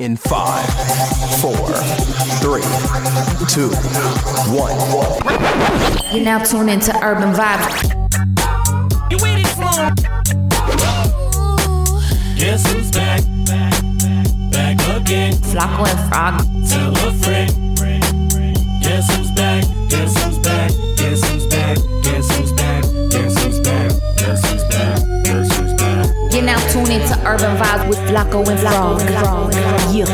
In five, four, three, two, one. You're now tuned into Urban Vibes. You with it, Sloan? Guess who's back? Back again. Flacco and Frog. Tell a friend. Guess who's back? Guess who's Tuned into Urban Vibes with Flacco and Frog. Yeah.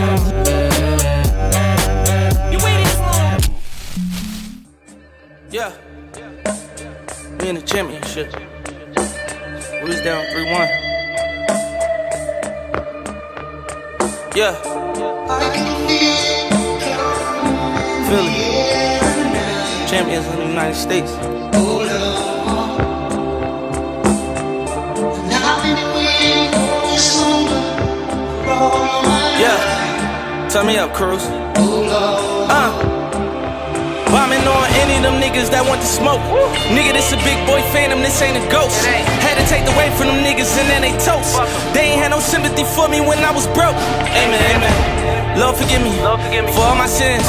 Yeah. We in the championship. We was down 3 1. Yeah. Philly. Champions of the United States. Yeah. Turn me up, Cruz. Uh. Bombing on any of them niggas that want to smoke. Nigga, this a big boy phantom, this ain't a ghost. Had to take the weight from them niggas and then they toast. They ain't had no sympathy for me when I was broke. Amen, amen. Lord forgive me, for all my sins.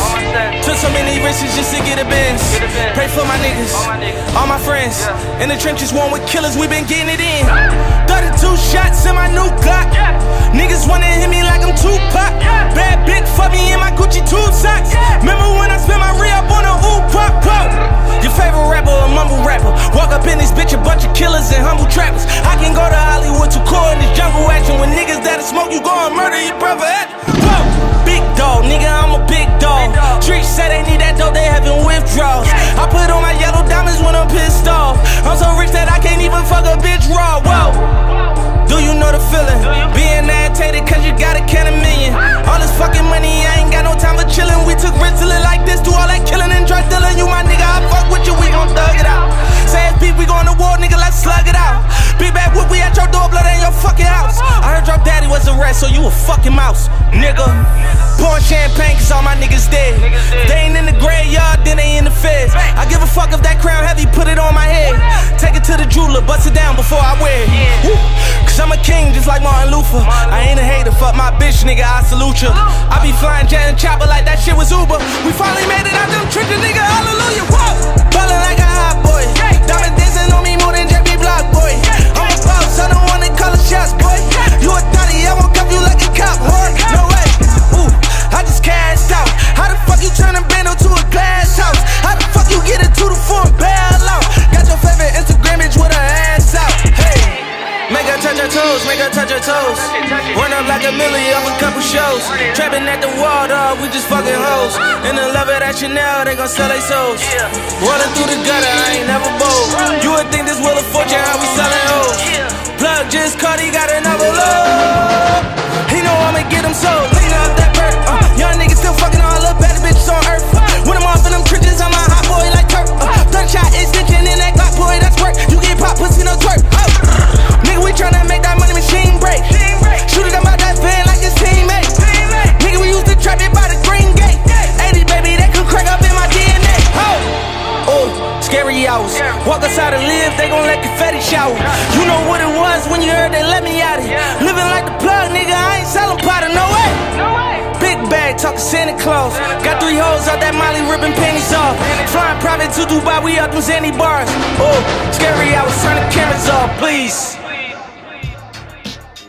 Took so many risks just to get a Benz. Pray for my niggas, all my friends. In the trenches, one with killers, we been getting it in. 32 shots in my new Glock. Niggas wanna hit me like I'm Tupac. Bad bitch for me in my Gucci tube socks. Remember when I spent my re up on a ooh pop pop? Your favorite rapper, a mumble rapper. Walk up in this bitch, a bunch of killers and humble trappers. I can go to Hollywood to core in this jungle action. When niggas that'll smoke, you go and murder your brother. At Whoa, big dog, nigga, I'm a big dog. Streets said they need that dope, they having withdrawals. I put on my yellow diamonds when I'm pissed off. I'm so rich that I can't even fuck a bitch raw. Whoa. Do you know the feeling? Being agitated cause you got a can of million. All this fucking money, I ain't got no time for chillin'. We took risks to like this, do all that killing and drug dealing. You my nigga, I fuck with you, we gon' thug it out. Say it's beef, we going to war, nigga, let's slug it out. Big bad whoop, we at your door, blood in your fucking house. I daddy was a rat, so you a fucking mouse, nigga. Pouring champagne cause all my niggas dead. They ain't in the graveyard, then they in the feds. I give a fuck if that crown heavy, put it on my head. Take it to the jeweler, bust it down before I wear it. Woo. Cause I'm a king just like Martin Luther. I ain't a hater, fuck my bitch, nigga, I salute ya. I be flying jet and chopper like that shit was Uber. We finally made it out them trenches, nigga, hallelujah. Whoa! Ballin' like a hot boy. Diamond dancing on me more than JB Block, boy. I'm a boss, I don't shots, boy. You a thotty, I won't cuff you like a cop, whore. No way. Ooh, I just cashed out. How the fuck you turn a bando to a glass house? How the fuck you get it to four bail out? Got your favorite Instagram image with her ass out. Hey. Make her touch her toes, make her touch her toes. Run up like a milli off a couple shows. Trapping at the wall, dog, we just fucking hoes. In the love of that Chanel, they gon' sell their souls. Rolling through the gutter, I ain't never bold. You would think this Wheel of Fortune, how we selling hoes. Just caught, he got another load. To Dubai, we up them Zanny bars. Oh, scary I was turning cameras off, please.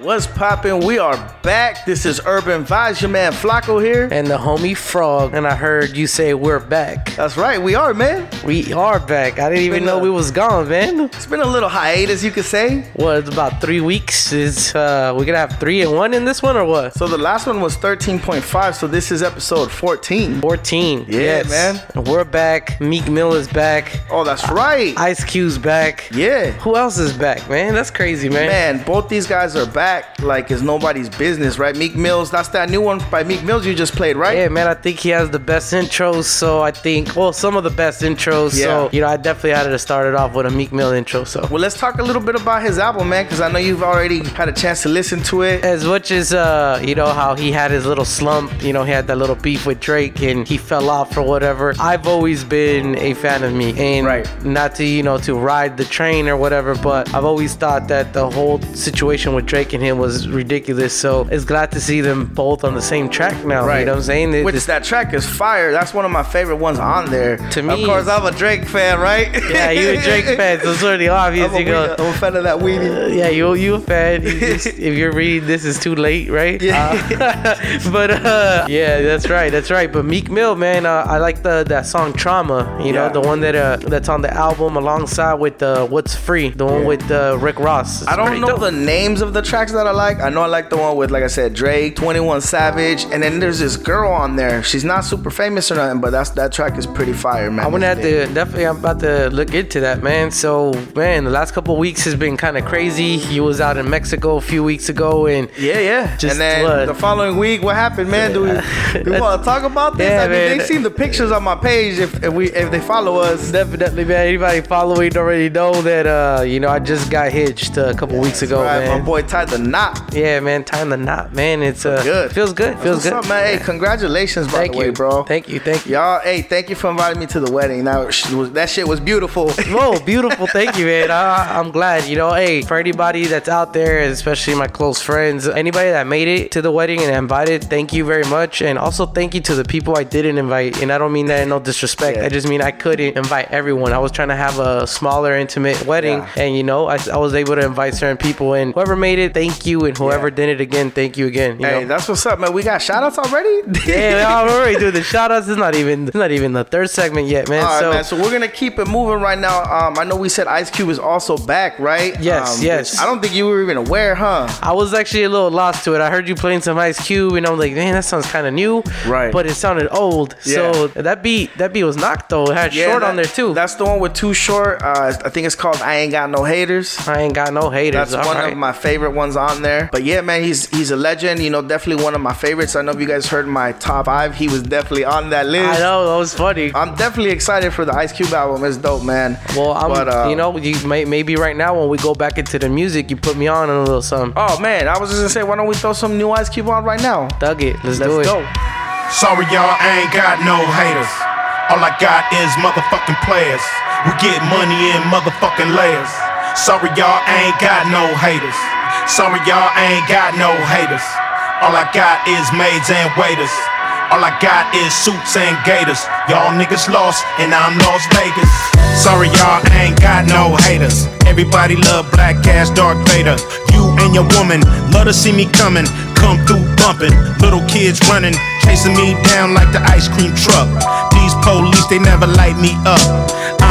What's poppin'? We are back. This is Urban Vibes. Your man Flacco here. and the homie Frog. And I heard you say we're back. That's right, we are, man. We are back. I didn't even Been know a- we was gone, man. It's been a little hiatus, you could say. What? It's about three weeks. Is uh, we gonna have three and one in this one or what? So the last one was 13.5, so this is episode 14. Fourteen. Yeah, yes. man. We're back. Meek Mill is back. Oh, that's right. Ice Cube's back. Yeah. Who else is back, man? That's crazy, man. Man, both these guys are back like it's nobody's business, right? Meek Mills, that's that new one by Meek Mills you just played, right? Yeah, man, I think he has the best intros. So I think, well, some of the best intros. So, Yeah. you know, I definitely had to start it off with a Meek Mill intro. So, Well, let's talk a little bit about his album, man, because I know you've already had a chance to listen to it. as much as uh you know how he had his little slump you know he had that little beef with drake and he fell off or whatever i've always been a fan of me and Right. not to you know to ride the train or whatever but i've always thought that the whole situation with drake and him was ridiculous. So it's glad to see them both on the same track now. Right. You know what I'm saying? It Which that track is fire. That's one of my favorite ones on there. To me, of course, I'm a Drake fan, right? yeah, you a Drake fan, so it's already obvious. I'm a, You go, I'm a fan of that weenie. yeah, you you a fan. You just- if you're reading this, is too late, right? Yeah. Uh, but uh, yeah, that's right, that's right. But Meek Mill, man, uh, I like the that song Trauma. You know, the one that uh, that's on the album alongside with uh, What's Free, the one with uh, Rick Ross. It's I don't know dope. the names of the tracks that I like. I know I like the one with, like I said, Drake, 21 Savage, and then there's this girl on there. She's not super famous or nothing, but that's that track is pretty fire, man. I'm gonna have to definitely. I'm about to look into that, man. So, man, the last couple weeks has been kind of crazy. He was out in Mexico a few weeks ago, and Yeah, yeah. Just and then what? the following week, what happened, man? Do we, we want to talk about this? Yeah, I mean, man. they've seen the pictures on my page. If, if we if they follow us, definitely, man. Anybody following already know that, uh, you know, I just got hitched a couple weeks ago, right, man. my boy tied the knot. Yeah, man, tying the knot, man. It's uh, Good. Feels good. Feels good. up, man? Hey, congratulations, by Thank the way, you, bro. Thank you, thank you. Y'all, hey, thank you for inviting me to the wedding. That that shit was beautiful. Whoa, beautiful. Thank you, man. I, I'm glad. You know, hey, for anybody that's out there, especially my close friends, anybody that made it to the wedding and invited, thank you very much. And also thank you to the people I didn't invite. And I don't mean that in no disrespect. Yeah. I just mean I couldn't invite everyone. I was trying to have a smaller, intimate wedding. Yeah. And, you know, I, I was able to invite certain people. And whoever made it, thank you. And whoever Yeah. did it again, thank you again. You hey, know? that's what's up, man. We got shout outs already? Yeah, already doing the shout outs. It's not even it's not even the third segment yet, man. All right, so man. So we're gonna keep it moving right now. Um, I know we said Ice Cube is also back, right? Yes, Um, yes. I don't think you were even aware, huh? I was actually a little lost to it. I heard you playing some Ice Cube, and I'm like, man, that sounds kind of new, Right. But it sounded old. Yeah. So that beat, that beat was knocked though. It had short that- on there too. That's the one with Too Short. Uh, I think it's called I Ain't Got No Haters. I ain't got no haters. That's all one right. of my favorite ones on there. But yeah, man, he's he's a legend. You know, definitely one of my favorites. I know if you guys heard my top five. He was definitely on that list. I know that was funny. I'm definitely excited for the Ice Cube album. It's dope, man. well, I'm, But, uh, you know, you may, maybe right now when we go back into the music, you put me on a little something. Oh man, I was just gonna say, why don't we throw some new Ice Cube on right now? Thug it. Let's, Let's do it. go. Sorry, y'all, I ain't got no haters. All I got is motherfucking players. We get money in motherfucking layers. Sorry, y'all, I ain't got no haters. Sorry, y'all, ain't got no haters. All I got is maids and waiters. All I got is suits and gators. Y'all niggas lost, and I'm Las Vegas. Sorry, y'all, ain't got no haters. Everybody love black ass Darth Vader. You and your woman love to see me coming. Come through bumping. Little kids running, chasing me down like the ice cream truck. These police, they never light me up.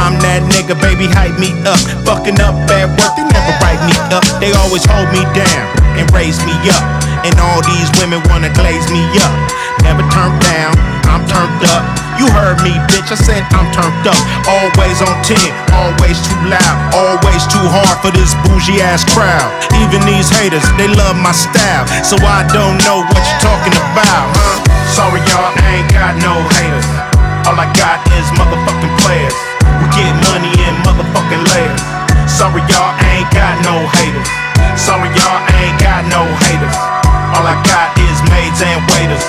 I'm that nigga, baby, hype me up. Fucking up at work, they never write me up. They always hold me down and raise me up. And all these women wanna glaze me up. Never turned down, I'm turned up. You heard me, bitch, I said I'm turned up. Always on 10, always too loud, always too hard for this bougie ass crowd. Even these haters, they love my style. So I don't know what you're talking about, huh? Sorry, y'all, I ain't got no haters. All I got is motherfucking players. We get money in motherfucking layers. Sorry, y'all, ain't got no haters. Sorry, y'all, ain't got no haters. All I got is maids and waiters.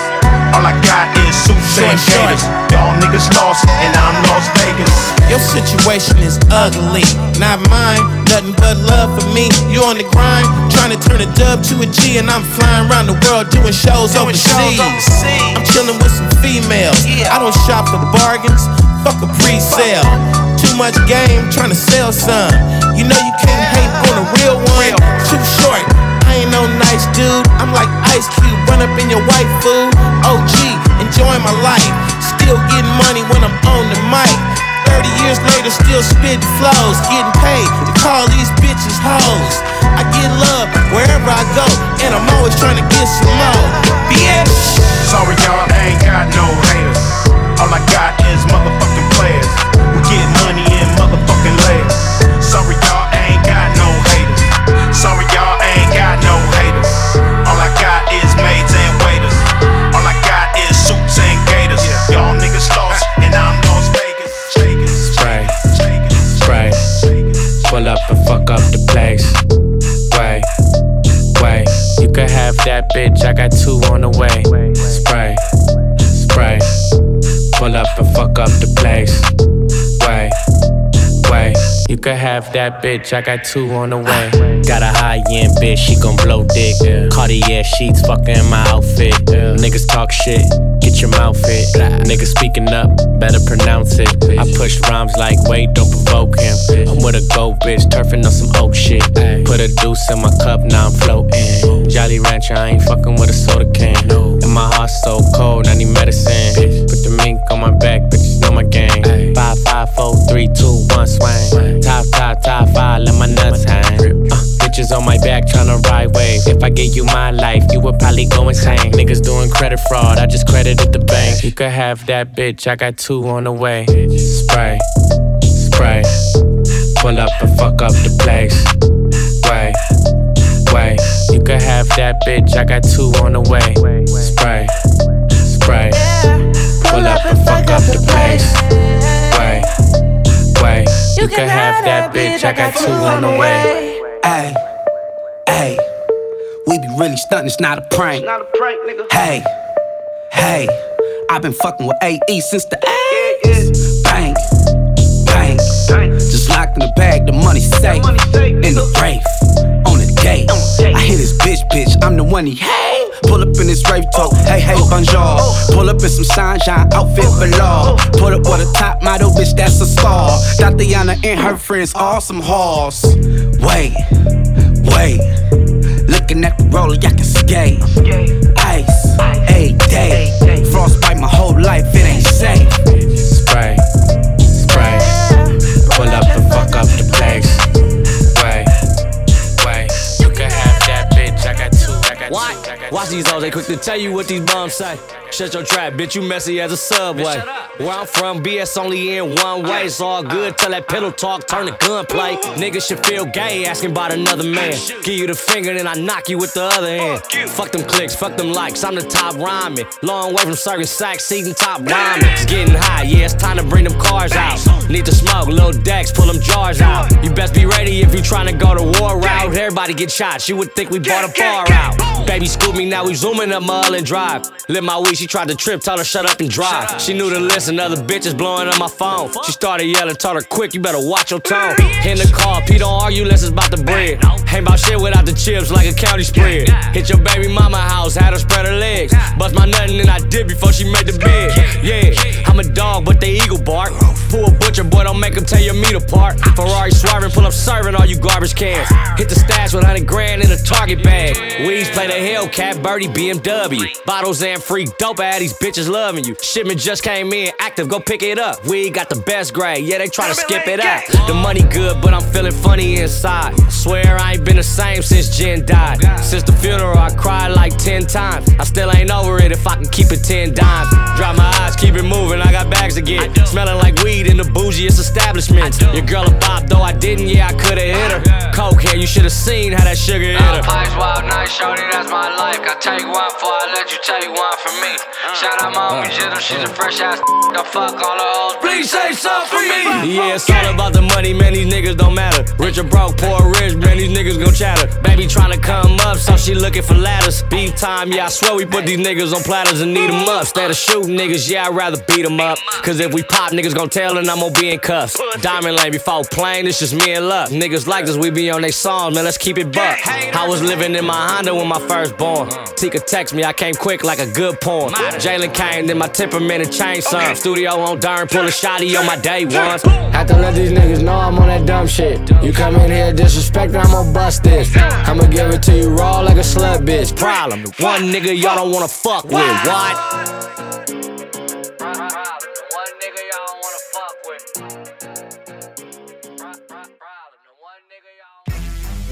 All I got is suits and gators. Y'all niggas lost, and I'm Las Vegas. Your situation is ugly, not mine. Nothing but love for me. You on the grind, trying to turn a dub to a G, and I'm flying around the world doing shows overseas. I'm chilling with some females. I don't shop for the bargains. Fuck a pre-sale. Too much game, trying to sell some. You know you can't hate on a real one. Too short. I ain't no nice dude. I'm like Ice Cube, run up in your white food. OG, enjoying my life. Still getting money when I'm on the mic. 30 years later, still spitting flows. Getting paid to call these bitches hoes. I get love wherever I go, and I'm always trying to get some more. Bitch. Sorry, y'all, I ain't got no haters. All I got is motherfucking fuck up the place. Wait, wait. You could have that bitch, I got two on the way. Spray, spray. Pull up and fuck up the place. Wait, wait. You could could have that bitch, I got two on the way. Got a high end bitch, she gon' blow dick. Cartier sheets, fucking in my outfit. Niggas talk shit, get your mouth hit. Niggas speaking up, better pronounce it. I push rhymes like, wait, don't provoke him. I'm with a gold bitch, turfing on some oak shit. Put a deuce in my cup, now I'm floating. Jolly Rancher, I ain't fucking with a soda can. And my heart's so cold, I need medicine. Put the mink on my back, bitches know my game. Five, five, four, three, two, one, swing. Top, top, top five, let my nuts hang. Bitches on my back tryna ride wave. If I gave you my life, you would probably go insane. Niggas doing credit fraud, I just credited the bank. You could have that bitch, I got two on the way. Spray, spray. Pull up and fuck up the place. Way, way. You could have that bitch, I got two on the way. Spray, spray. Pull up and fuck up the place. Way, way. You could have that bitch, I got two on the way. We be really stunting, it's not a prank. Not a prank, nigga. Hey, hey, I've been fucking with AE since the A's. Bang, bang, just locked in the bag, the money safe. In the Wraith, on the gate. I hit his bitch, bitch, I'm the one he hate. Pull up in his rave talk, hey, hey, oh. bonjour. Oh. Pull up in some sunshine outfit oh. below. Pull up with a top model, bitch, that's a star. Tatiana and her friends, awesome horse. Wait, wait. Looking at the roller, I can skate. Ice, a day. Frostbite my whole life, it ain't safe. Watch these hoes, they quick to tell you what these bums say. Shut your trap, bitch, you messy as a subway. Where I'm from, BS only in one way. It's all good, tell that pillow talk, turn the gunplay. Niggas should feel gay asking about another man. Give you the finger, then I knock you with the other hand. Fuck them clicks, fuck them likes, I'm the top rhyming. Long way from serving sacks, seating top rhyming. It's getting high, yeah, it's time to bring them cars out. Need to smoke, little decks, pull them jars out. You best be ready if you tryna go to war route. Everybody get shot, you would think we bought a bar out. Baby scoop me, now we zooming up Mullen Drive. Lit my weed, she tried to trip, told her shut up and drive. She knew to listen, other bitches blowing up my phone. She started yelling, told her quick, you better watch your tone. In the car, P don't argue, less it's about the bread. Ain't about shit without the chips like a county spread. Hit your baby mama house, had her spread her legs. Bust my nut and then I did before she made the bed. Yeah, I'm a dog, but they eagle bark. Fool butcher, boy, don't make them tear your meat apart. Ferrari swerving, pull up serving all you garbage cans. Hit the stash with 100 grand in a Target bag. Weeds play the Hellcat, Birdie, BMW. Bottles and free dope, ad, these bitches loving you. Shipment just came in, active, go pick it up. We got the best grade, yeah, they try to skip it out. The money good, but I'm feeling funny inside. Swear I ain't been the same since Jen died. Since the funeral, I cried like 10 times. I still ain't over it if I can keep it 10 dimes. Drop my eyes, keep it moving, I got bags to get. Smelling like weed in the bougiest establishments. Your girl a bop, though I didn't, yeah, I could've hit her. Coke hair, you should've seen how that sugar hit oh, her. Pipes wild night, shorty, that's my life. I take one for I let you take one for me. Uh. Shout out my homie uh. Jizzle, she's a uh. fresh ass. I fuck all the hoes. Please say something for me. Yeah, it's all about the money, man. These niggas don't matter. Rich or broke, poor or rich, man. These niggas gon' chatter. Baby tryna come up, so she looking for ladders. Beef time, yeah, I swear we put these niggas on platters and need 'em up. Instead of shooting niggas, yeah, I'd rather beat 'em up. Cause if we pop, niggas gon' tell and I'm gon' be in cuffs. Diamond lane before plane, it's just me and luck. Niggas like this, we be on they songs, man. Let's keep it buck. I was living in my Honda when my first born. Tika text me, I came quick like a good porn. Jalen came, then my temperament and changed some. Studio on darn, pull a shotty on my day ones. Had to let these niggas know I'm on that dumb shit. You come in here disrespecting, I'ma bust this. I'ma give it to you raw like a slut bitch. Problem, one nigga y'all don't wanna fuck with. What?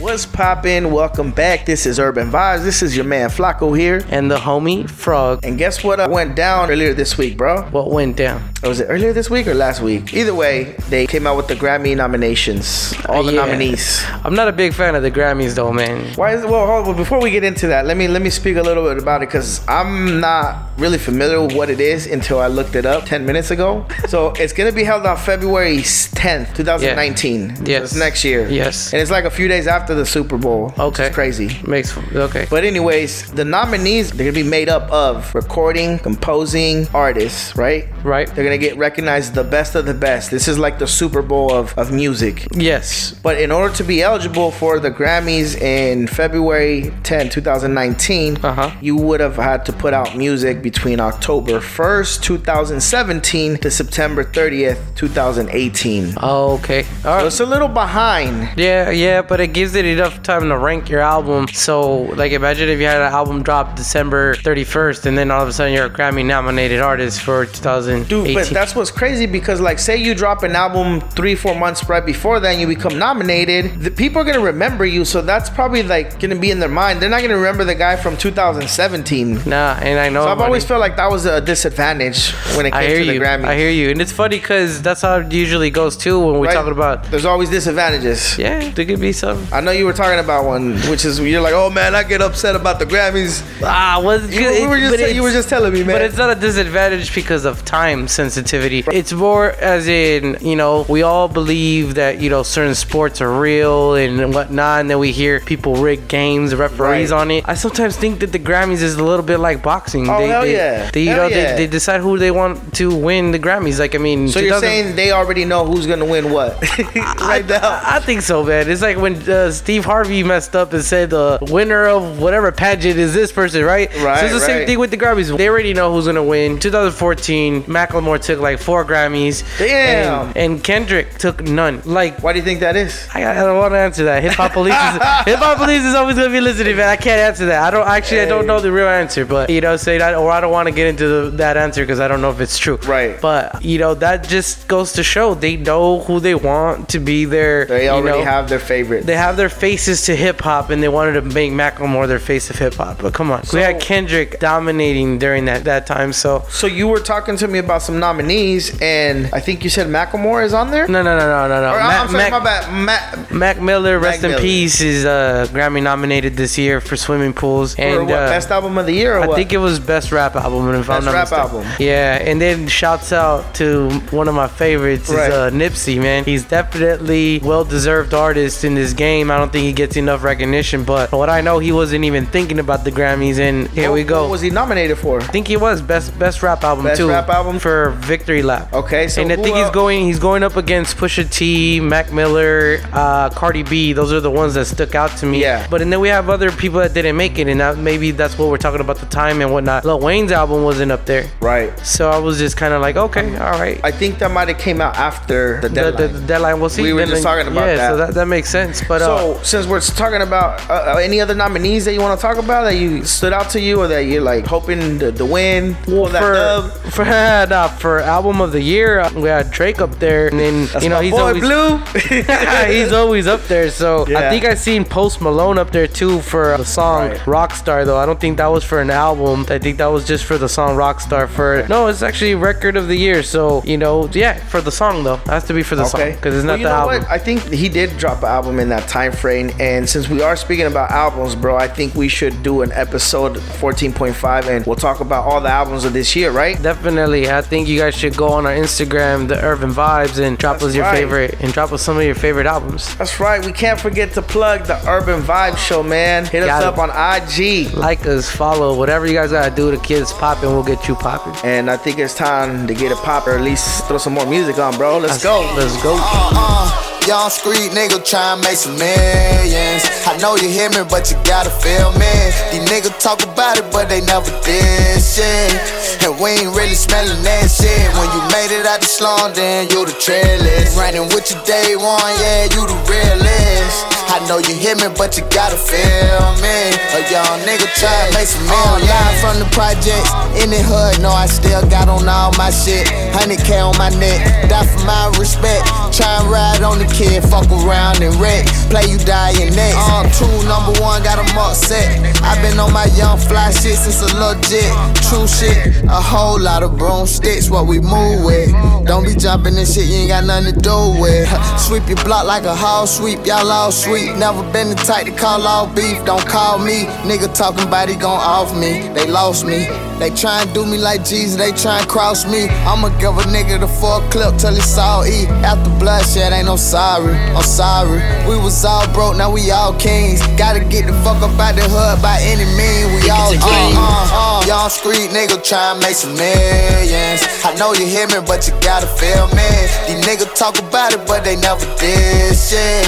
What's poppin'? Welcome back. This is Urban Vibes. This is your man Flacco here. And the homie Frog. And guess what uh, went down earlier this week, bro? What went down? Or was it earlier this week or last week? Either way, they came out with the Grammy nominations. All the Yeah. nominees. I'm not a big fan of the Grammys though, man. Why is well, hold on, before we get into that, let me let me speak a little bit about it because I'm not really familiar with what it is until I looked it up 10 minutes ago. so it's gonna be held on February 10th, 2019. Yes. That's next year. Yes. And it's like a few days after the Super Bowl. Okay. It's crazy. Makes okay. But anyways, the nominees they're gonna be made up of recording, composing artists, right? Right. They're gonna get recognized the best of the best. This is like the Super Bowl of, of music. Yes. But in order to be eligible for the Grammys in February 10, 2019, Uh-huh. you would have had to put out music between October 1st, 2017 to September 30th, 2018. Oh, okay. All right. So it's a little behind. Yeah, yeah, but it gives it enough time to rank your album. So, like, imagine if you had an album drop December 31st, and then all of a sudden you're a Grammy nominated artist for 2018. Dude, but that's what's crazy because, like, say you drop an album three, four months right before then, you become nominated. The people are gonna remember you, so that's probably like gonna be in their mind. They're not gonna remember the guy from 2017. Nah, and I know. So I've always felt like that was a disadvantage when it came I hear to the you. Grammys. I hear you, and it's funny because that's how it usually goes too when we're Right? talking about. There's always disadvantages. Yeah, there could be some. I know you were talking about one, which is you're like, oh man, I get upset about the Grammys. Ah, was You, you were just you were just telling me, man. But it's not a disadvantage because of time sensitivity. It's more as in, you know, we all believe that, you know, certain sports are real and whatnot, and then we hear people rig games, referees Right. on it. I sometimes think that the Grammys is a little bit like boxing. Oh, they, hell they, yeah. They, you Hell know, yeah. they, they decide who they want to win the Grammys. Like, I mean, so you're saying they already know who's gonna win what right now? I think so, man. It's like when uh, Steve Harvey messed up and said the winner of whatever pageant is this person, right? Right, So it's the same thing with the Grammys. They already know who's gonna win. 2014, Macklemore took like four Grammys. Damn. And, and Kendrick took none. Like, Why do you think that is? I, I don't want to answer that. Hip hop police is hip hop police is always gonna be listening, man. I can't answer that. I don't actually. I don't know the real answer, but you know, say that, or I don't want to get into the, that answer because I don't know if it's true. Right. But you know, that just goes to show they know who they want to be their. They you already know, have their favorite. they have their faces to hip hop, and they wanted to make Macklemore their face of hip hop. But come on, we had Kendrick dominating during that that time. So So you were talking to me about some nominees, and I think you said Macklemore is on there. no, no, no, no, no, no. Or, Mac, I'm sorry, Mac- my bad. Mac, Mac Miller, Mac rest in Miller. peace, is uh, Grammy nominated this year for Swimming Pools. And what? uh, best album of the year or I what? think it was best rap album. If I'm Best not rap mistaken. album. Yeah, and then shouts out to one of my favorites Right. is uh, Nipsey. Man, he's definitely well-deserved artist in this game. I don't think he gets enough recognition, but what I know, he wasn't even thinking about the Grammys. And here What- we go. What was he nominated for? I think he was best best rap album Best too. rap album? for Victory Lap. Okay, so and I think he's going he's going up against Pusha T, Mac Miller, uh, Cardi B. Those are the ones that stuck out to me. Yeah. But and then we have other people that didn't make it, and that, maybe that's what we're talking about the time and whatnot. Lil Wayne's album wasn't up there, Right. so I was just kind of like, okay, all right. I think that might have came out after the the, deadline. the, the deadline. We'll see. We were just talking about yeah, that. so that, that makes sense. But uh, so since we're talking about uh, uh, any other nominees that you want to talk about that you stood out to you or that you're like hoping to, to win, that dub. for for, nah, for album of the year, uh, we had Drake up there, and then That's you know he's boy always Blue. he's always up there. So Yeah. I think I seen Post Malone up there too for the song Right. Rockstar. Though I don't think that was for an album. I think that was just for the song Rockstar. For no, it's actually record of the year. So you know, yeah, for the song though, it has to be for the song because it's Well, not you the know album. What? I think he did drop an album in that time frame, and since we are speaking about albums, bro, I think we should do an episode 14.5, and we'll talk about all the albums of this year, right? Definitely, I think you guys should go on our Instagram, the Urban Vibes, and drop That's us your right. favorite and drop us some of your favorite albums. That's right. We can't forget to plug the Urban Vibe Show, man. Hit us Got it. up on IG. Like us, follow, whatever you guys gotta do to kids popping, we'll get you popping. And I think it's time to get it pop, or at least throw some more music on, bro. Let's go. Let's go. Uh, young street nigga tryna make some millions. I know you hear me, but you gotta feel me. These niggas talk about it, but they never did shit. And we ain't really smelling that shit. When you made it out the slum, then you the trailers. Running with your day one, yeah, you the realest. I know you hear me, but you gotta feel me. A young nigga tryna make some millions. Live from the projects in the hood, no, I still got on all my shit. 100k on my neck, die for my respect. Try and ride on the kid, fuck around and wreck. Play you dying next. Uh, two number one, got got 'em upset. i been on my young fly shit since a little jet. True shit, a whole lot of broomsticks, what we move with. Don't be jumping this shit, you ain't got nothing to do with. Sweep your block like a house sweep, y'all all sweet. Never been the type to call off beef, don't call me. Nigga talking about he gon' off me, they lost me. They try and do me like Jesus, they try and cross me. I'ma give a nigga the full clip till it's all E. After bloodshed, ain't no sorry. I'm sorry. We was all broke, now we all kings. Gotta get the fuck up out the hood by any means. We all uh, uh, uh. Young street nigga try and make some millions. I know you hear me, but you gotta feel me. These niggas talk about it, but they never did shit.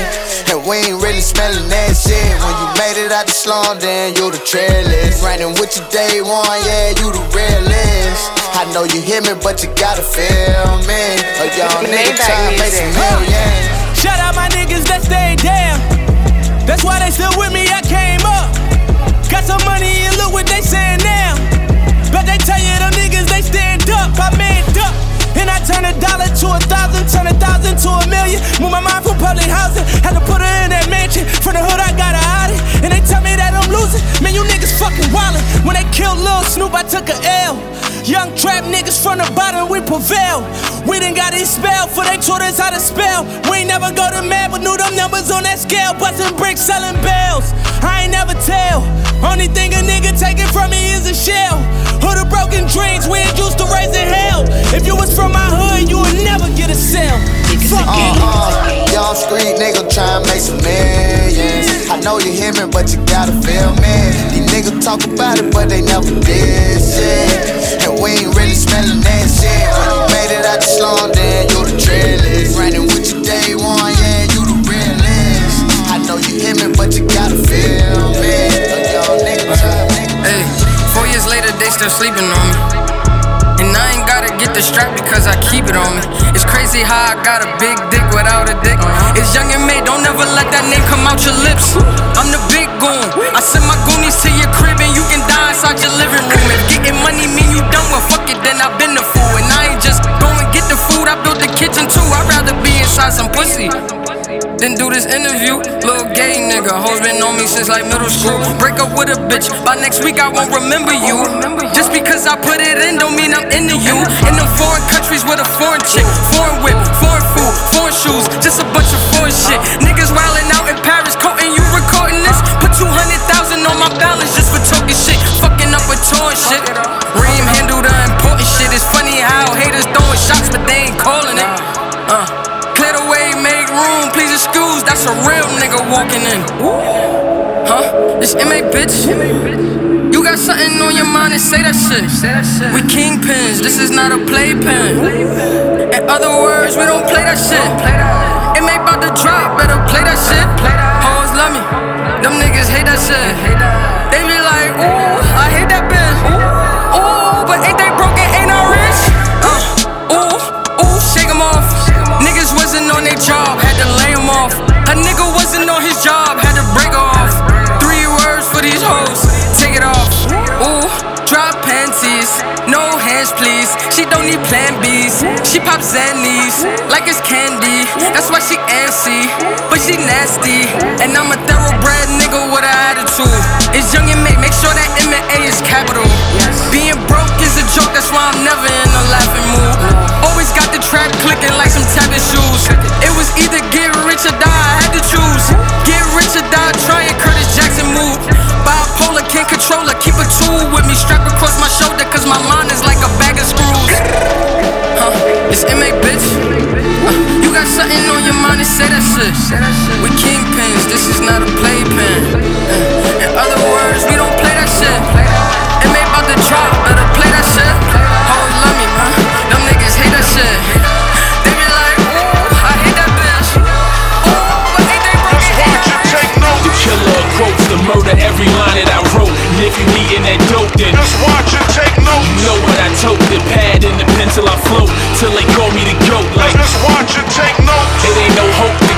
And we ain't really smelling that shit. When you made it out the slum, then you the trailers. Running with you day one, yeah, you the realest. I know you hear me, but you gotta feel me. A young nigga try and make some millions. Shout out my niggas that stayed down. That's why they still with me. I came up. Got some money and look what they saying now. But they tell you them niggas they stand up. I manned up. And I turn a dollar to a thousand, turn a thousand to a million. Move my mind from public housing, had to put her in When they killed Lil Snoop, I took a L. Young trap niggas from the bottom, we prevail. We done got these spell, for they taught us how to spell. We ain't never go to mad, but knew them numbers on that scale. Bustin' bricks, selling bells. I ain't never tell. Only thing a nigga taking from me is a shell. Hood of broken dreams, we ain't used to raising hell. If you was from my hood, you would never get a cell. Fuck it. Uh, uh, young street nigga try and make some millions. I know you hear me, but you gotta feel me. Niggas talk about it, but they never did shit. And we ain't really smelling that shit. When you made it out the slum, then you the. Running with you day one, yeah, you the realest. I know you hear me, but you gotta feel me. Nigga Hey, four years later, they still sleeping on me. The strap because I keep it on me. It's crazy how I got a big dick without a dick. It's young and made, don't ever let that name come out your lips. I'm the big goon. I send my goonies to your crib and you can die inside your living room. If getting money mean you done, well, fuck it, then I've been the fool. And I ain't just go and get the food, I built the kitchen too. I'd rather be inside some pussy. Then do this interview, little gay nigga. Hoes been on me since like middle school. Break up with a bitch, by next week I won't remember you. Just because I put it in, don't mean I'm into you. In them foreign countries with a foreign chick, foreign whip, foreign food, foreign shoes, just a bunch of foreign shit. Niggas wildin' out in Paris, quoting you recording this. Put 200,000 on my balance just for talking shit, fucking up with torn shit. Reem handle the important shit. It's funny how haters throwing shots, but they ain't calling it. That's a real nigga walking in. Huh? This MA bitch. You got something on your mind and say that shit. We kingpins, this is not a playpen. In other words, we don't play that shit. MA about to drop, better play that shit. Hoes love me, them niggas hate that shit. They be like, ooh, need plan B's. She pops Xannies like it's candy. That's why she antsy, but she nasty. And I'm a thoroughbred nigga with an attitude. It's young and make, make sure that M&A is capital. Being broke is a joke, that's why I'm never in a laughing mood. Always got the trap clicking like some tapping shoes. It was either get rich or die, I had to choose. Get rich or die, trying Curtis Jackson move. Bipolar, can't control her, keep a tool with me strapped across my shoulder, cause my mind got something on your mind and say that shit. We kingpins, this is not a playpen. In other words, we don't play that shit.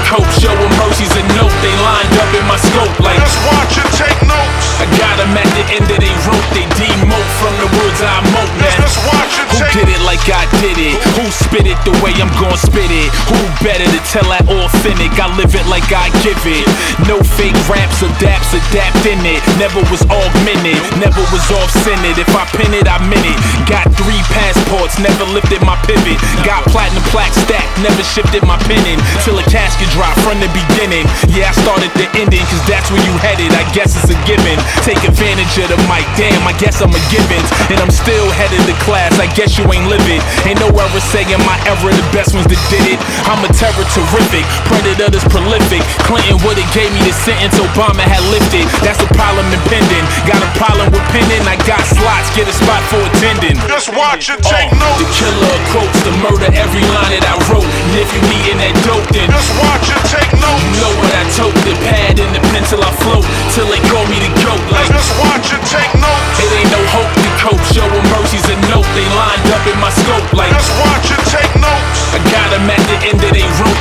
Hope. Show did it? Who spit it the way I'm gon' spit it? Who better to tell that authentic? I live it like I give it. No fake raps or daps, adapt in it. Never was augmented, never was off centered. If I pin it, I meant it. Got three passports, never lifted my pivot. Got platinum plaque stacked, never shifted my pinning. Till a casket drop from the beginning. Yeah, I started the ending, cause that's where you headed. I guess it's a given. Take advantage of the mic, damn, I guess I'm a given. And I'm still headed to class, I guess you ain't living. Ain't no ever saying my ever the best ones that did it. I'm a terror terrific, predator that's prolific. Clinton would've gave me the sentence Obama had lifted. That's the problem impending. Got a problem with penning, I got slots, get a spot for attending. Just watch and take Uh, notes. The killer quotes, the murder, every line that I wrote. And if you needin' that dope, then Just watch and take notes. you know what I told. The pad and the pencil I float till they call me the goat. Like Just watch and take notes. it ain't no hope to cope. Show 'em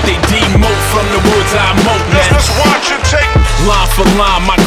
they demote from the woods I moat. Now just watch and take Line for line, my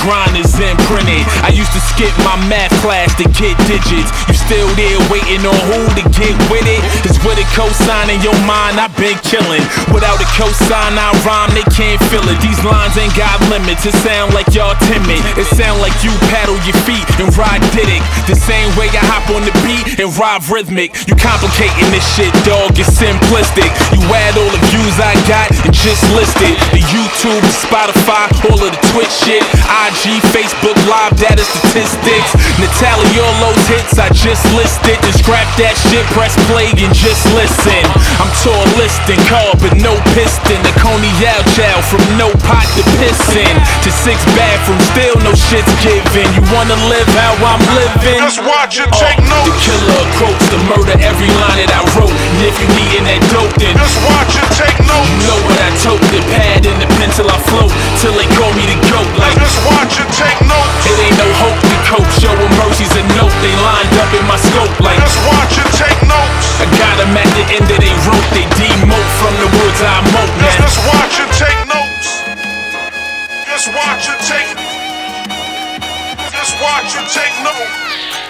imprinted. I used to skip my math class to get digits. You still there waiting on who to get with it? It's with a cosign in your mind, I've been killing. Without a cosign, I rhyme, they can't feel it. These lines ain't got limits. It sound like y'all timid. It sound like you paddle your feet and ride diddick. The same way I hop on the beat and ride rhythmic. You complicating this shit, dog. It's simplistic. You add all the views I got and just list it. The YouTube, Spotify, all of the Twitch shit. IG, Facebook Book live data statistics. Natalia, all those hits I just listed. Then scrap that shit, press play and just listen. I'm tall listing, car but no piston. The Coney Yao Chow from no pot to pissin' to six bathrooms, still no shit's given. You wanna live how I'm living? Just watch Uh, take The notes. killer quotes, the murder, every line that I wrote. And if you needin' that dope, then Just watch and take notes. you know what I told. The pad and the pencil I float till they call me the goat. Like Just watch and take notes. it ain't no hope to cope. Show 'em mercy's a note. They lined up in my scope. Like Just watch and take notes. I got 'em at the end of they rope. They demote from the woods I moat. Just, Now just watch and take notes. Just watch and take. Just watch and take notes.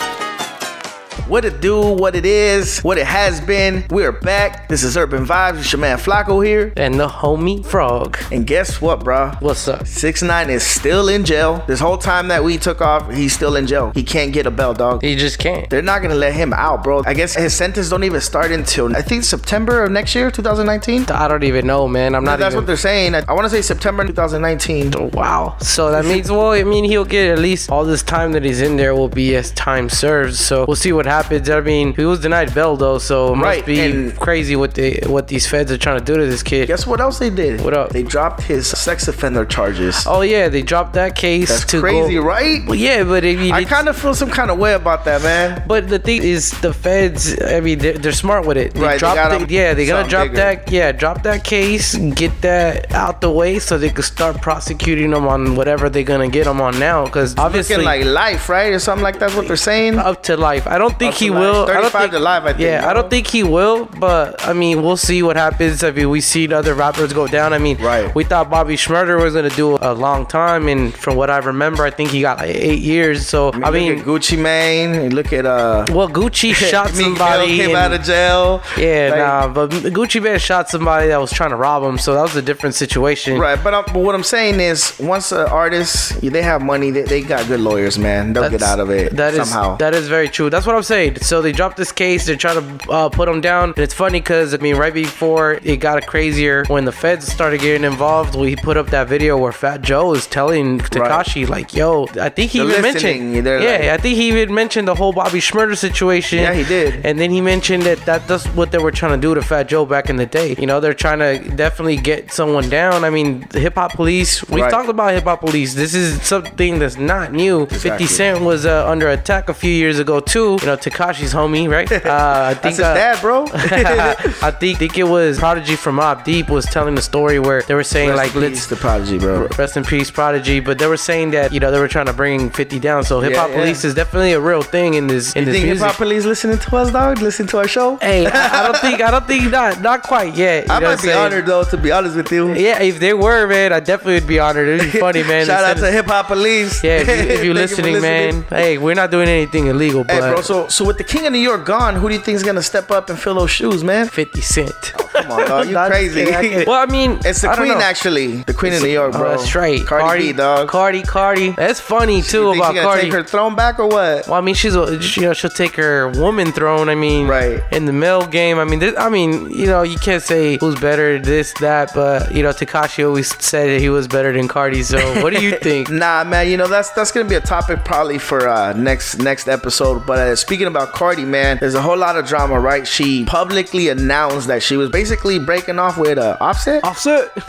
What it do, what it is, what it has been. We're back. This is Urban Vibes. It's your man Flacco here. And the homie Frog. And guess what, bruh? What's up? Six nine is still in jail. This whole time that we took off, he's still in jail. He can't get a bail, dog. He just can't. They're not gonna let him out, bro. I guess his sentence don't even start until I think September of next year, 2019. I don't even know, man. I'm not That's even. what they're saying. I, I want to say September 2019. Wow. So that means, well, I mean, he'll get at least all this time that he's in there will be as time served. So we'll see what happens. I mean, he was denied bail though, so it must Right, be and- crazy what they what these feds are trying to do to this kid. Guess what else they did? What up? They dropped his sex offender charges. Oh yeah, they dropped that case That's crazy, go. right? Well, yeah, but I mean, I kind of feel some kind of way about that, man. But the thing is, the feds. I mean, they're, they're smart with it. They Right, they dropped got the- yeah, they're gonna drop bigger. that. Yeah, drop that case, get that out the way, so they could start prosecuting them on whatever they're gonna get them on now. Because obviously, Looking like life, right, or something like that's what they're saying. up to life. I don't think Up he to will. I don't think, to life, I think, Yeah, no? I don't think he will. But I mean, we'll see what happens. I mean, we seen other rappers go down. I mean, Right. We thought Bobby Shmurda was gonna do a long time, and from what I remember, I think he got like eight years. So I mean, at Gucci Mane. Look at uh. well, Gucci shot somebody. came and- out of jail. yeah, Like- nah, but Gucci Mane shot somebody that was trying to rob him, so that was a different situation. Right, but, um, but what I'm saying is, once an artist they have money, they, they got good lawyers, man. They'll get out of it That is somehow. that is very true. That's what I'm saying. So they dropped this case. They're trying to uh, put him down. And it's funny because I mean, right before it got crazier, when the feds started getting involved, we put up that video where Fat Joe is telling Tekashi like, "Yo, I think he They're even mentioned, yeah, like- I think he even mentioned the whole Bobby Shmurda situation. Yeah, he did. And then he mentioned that that that's what they were trying to do to Fat Joe back in the day. You know, they're trying to definitely get someone down. I mean, the hip hop police. We've Right. talked about hip hop police. This is something that's not new. 50 Cent was uh, under attack a few years ago too. You know, Tekashi's homie, right? Uh, I think That's his uh, dad, bro. I think, think it was Prodigy from Mobb Deep was telling the story where they were saying Rest like let's peace to Prodigy, bro. rest in peace Prodigy, but they were saying that you know they were trying to bring 50 down. So hip hop yeah. police is definitely a real thing in this in You this think hip hop police listening to us, dog? Listen to our show? Hey, I, I don't think I don't think not not quite yet. you I might be honored though, to be honest with you. Yeah, if they were, man, I definitely would be honored. It'd be funny, man. Shout out to hip hop police. Yeah, if, you, if you're Thank you listening, man. Hey, we're not doing anything illegal, but Hey, bro. So, so with the King of New York gone, who do you think is gonna step up and fill those shoes, man? 50 Cent. Come on, dog. You just crazy. kidding, I. Well, I mean, it's the I don't queen know. actually. The queen of New York, oh, bro. that's right. Cardi, B, dog. Cardi, Cardi. That's funny too You think about she gonna Cardi. take her throne back or what? Well, I mean, she's a, you know she'll take her woman throne. I mean, right in the male game. I mean, this, I mean, you know, you can't say who's better, this, that, but you know, Tekashi always said that he was better than Cardi. So, what do you think? Nah, man. You know that's that's gonna be a topic probably for uh, next next episode. But uh, speaking about Cardi, man, there's a whole lot of drama, right? She publicly announced that she was basically breaking off with uh, Offset. Offset.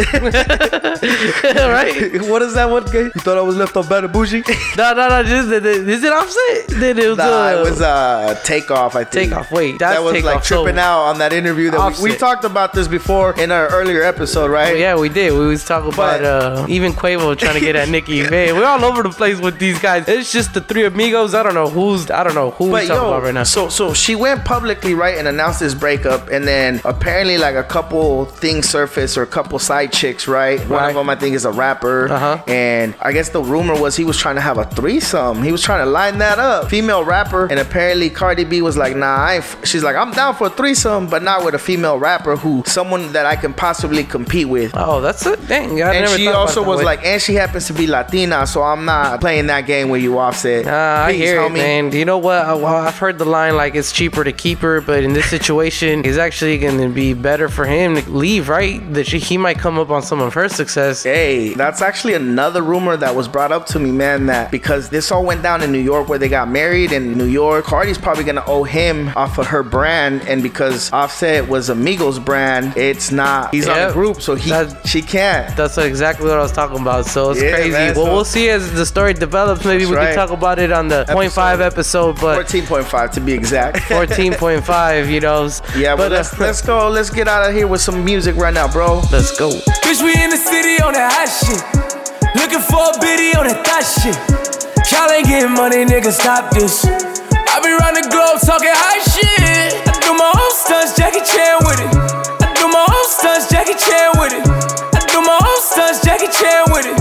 right? What is that? What gay? You thought I was left on better bougie? no, no, no. This, this, is it Offset? Then it was, Nah, uh, it was uh, Takeoff. I think. Takeoff. Wait, that's that was Takeoff. like So- tripping out on that interview that we, we talked about this before in our earlier episode, right? Well, yeah, we did. We was talking about uh, even Quavo trying to get at Nicki. Man, we're all over the place with these guys. It's just the three amigos. I don't know who's. I don't know who we But talking yo, about right now. so so she went publicly right and announced this breakup, and then apparently like a couple things surfaced or a couple side chicks, right? One of them I think is a rapper, uh-huh. and I guess the rumor was he was trying to have a threesome. He was trying to line that up, female rapper, and apparently Cardi B was like, Nah, I she's like, I'm down for a threesome, but not with a female rapper who someone that I can possibly compete with. Oh, that's it. Dang, I and never she thought about also was way. like, and she happens to be Latina, so I'm not playing that game with you, Offset. Uh, I Please, hear it, homie. man. You know what? I, I've heard the line like it's cheaper to keep her, but in this situation, it's actually going to be better for him to leave, right? That she, he might come up on some of her success. Hey, that's actually another rumor that was brought up to me, man. That because this all went down in New York where they got married in New York, Cardi's probably gonna owe him off of her brand, and because Offset was a Migos brand, it's not. He's on Yep. the group, so he she can't. That's exactly what I was talking about. So it's Yeah, crazy. man, well, so- we'll see as the story develops. Maybe we right. can talk about it on the point five episode, but 14.5 to be exact. 14.5 you know. Yeah, but uh, let's let's go. Let's get out of here with some music right now, bro. Let's go. Bitch, we in the city on that hot shit. Looking for a biddy on that thot shit. Y'all ain't getting money, nigga, stop this. I be round the globe talking high shit. I do my own stunts, Jackie Chan with it. I do my own stunts, Jackie Chan with it. I do my own stunts, Jackie Chan with it.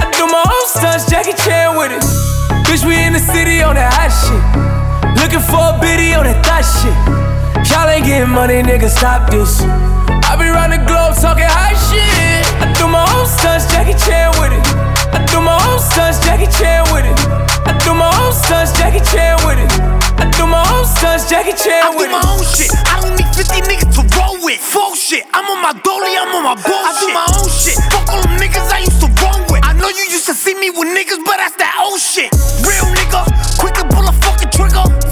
I do my own stunts, Jackie Chan with it. Bitch, we in the city on that hot shit. Looking for a biddy on that thot shit. Y'all ain't getting money, nigga, stop this. I be round the globe talking high shit. I do my own stunts, Jackie Chan with it. I do my own stunts, Jackie Chan with it. I do my own stunts, Jackie Chan with it. I do my own stunts, Jackie Chan with it. I do my own shit. I don't need 50 niggas to roll with. Full shit. I'm on my dolly, I'm on my bullshit. I do my own shit. Fuck all them niggas I used to roll with. I know you used to see me with niggas, but that's that old shit. Real nigga, quick to pull a fucking trigger.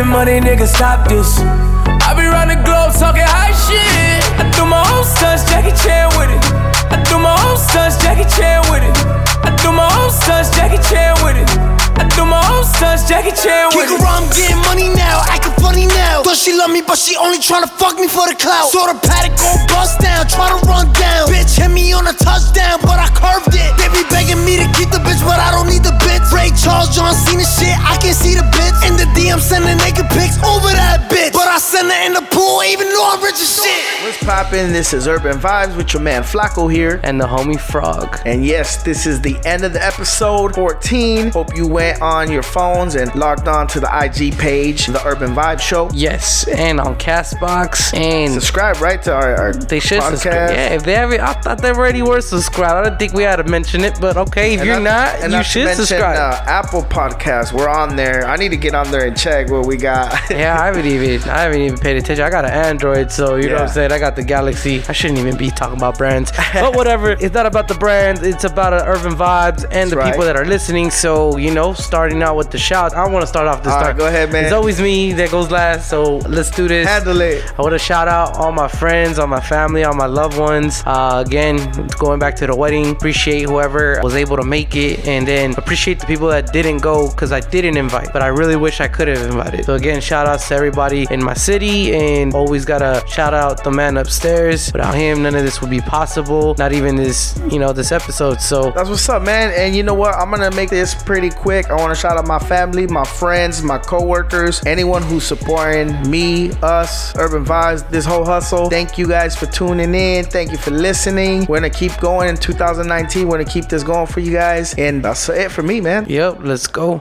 Getting money, nigga, stop this. I be round the globe talking high shit. I do my own stunts, Jackie Chan with it. I do my own stunts, Jackie Chan with it. I do my own stunts, Jackie Chan with it. I do my own stunts, Jackie Chan with Kick around, I'm getting money now, acting funny now. Thought she love me, but she only tryna fuck me for the clout. Saw the Patek go bust down, try to run down. Bitch hit me on a touchdown, but I curved it. They be begging me to keep the bitch, but I don't need the bitch. Ray Charles, John Cena shit, I can't see the bitch. In the DM, sending naked pics over that bitch. But I send her in the pool, even though I'm rich as shit. What's poppin'? This is Urban Vibes with your man Flacco here. And the homie Frog. And yes, this is the end of the episode 14. Hope you went on your phones and logged on to the IG page, the Urban Vibe Show. Yes, and on Castbox and subscribe right to our, our they should podcast. subscribe. Yeah, if they ever, I thought they already were subscribed. I don't think we had to mention it, but okay, if And you're not, and you to should mention, subscribe. Uh, Apple Podcast, we're on there. I need to get on there and check what we got. yeah, I haven't even I haven't even paid attention. I got an Android, so you know what I'm saying. I got the Galaxy. I shouldn't even be talking about brands, but whatever. It's not about the brands. It's about urban vibes and the right. people that are listening. So you know, starting out with the shout. I want to start off this All right, time. go ahead, man. It's always me that goes last, so let's do this. Handle it. I want to shout out all my friends, all my family, all my loved ones. Uh, again, going back to the wedding, appreciate whoever was able to make it, and then appreciate the people that didn't go because I didn't invite, but I really wish I could could have invited. So again, shout outs to everybody in my city and always gotta shout out the man upstairs. Without him, none of this would be possible. Not even this, you know, this episode. So That's what's up, man. And you know what? I'm gonna make this pretty quick. I want to shout out my family, my friends, my coworkers, anyone who's supporting me, us, Urban Vibes, this whole hustle. Thank you guys for tuning in. Thank you for listening. We're gonna keep going in 2019. We're gonna keep this going for you guys. And that's it for me, man. Yep, let's go.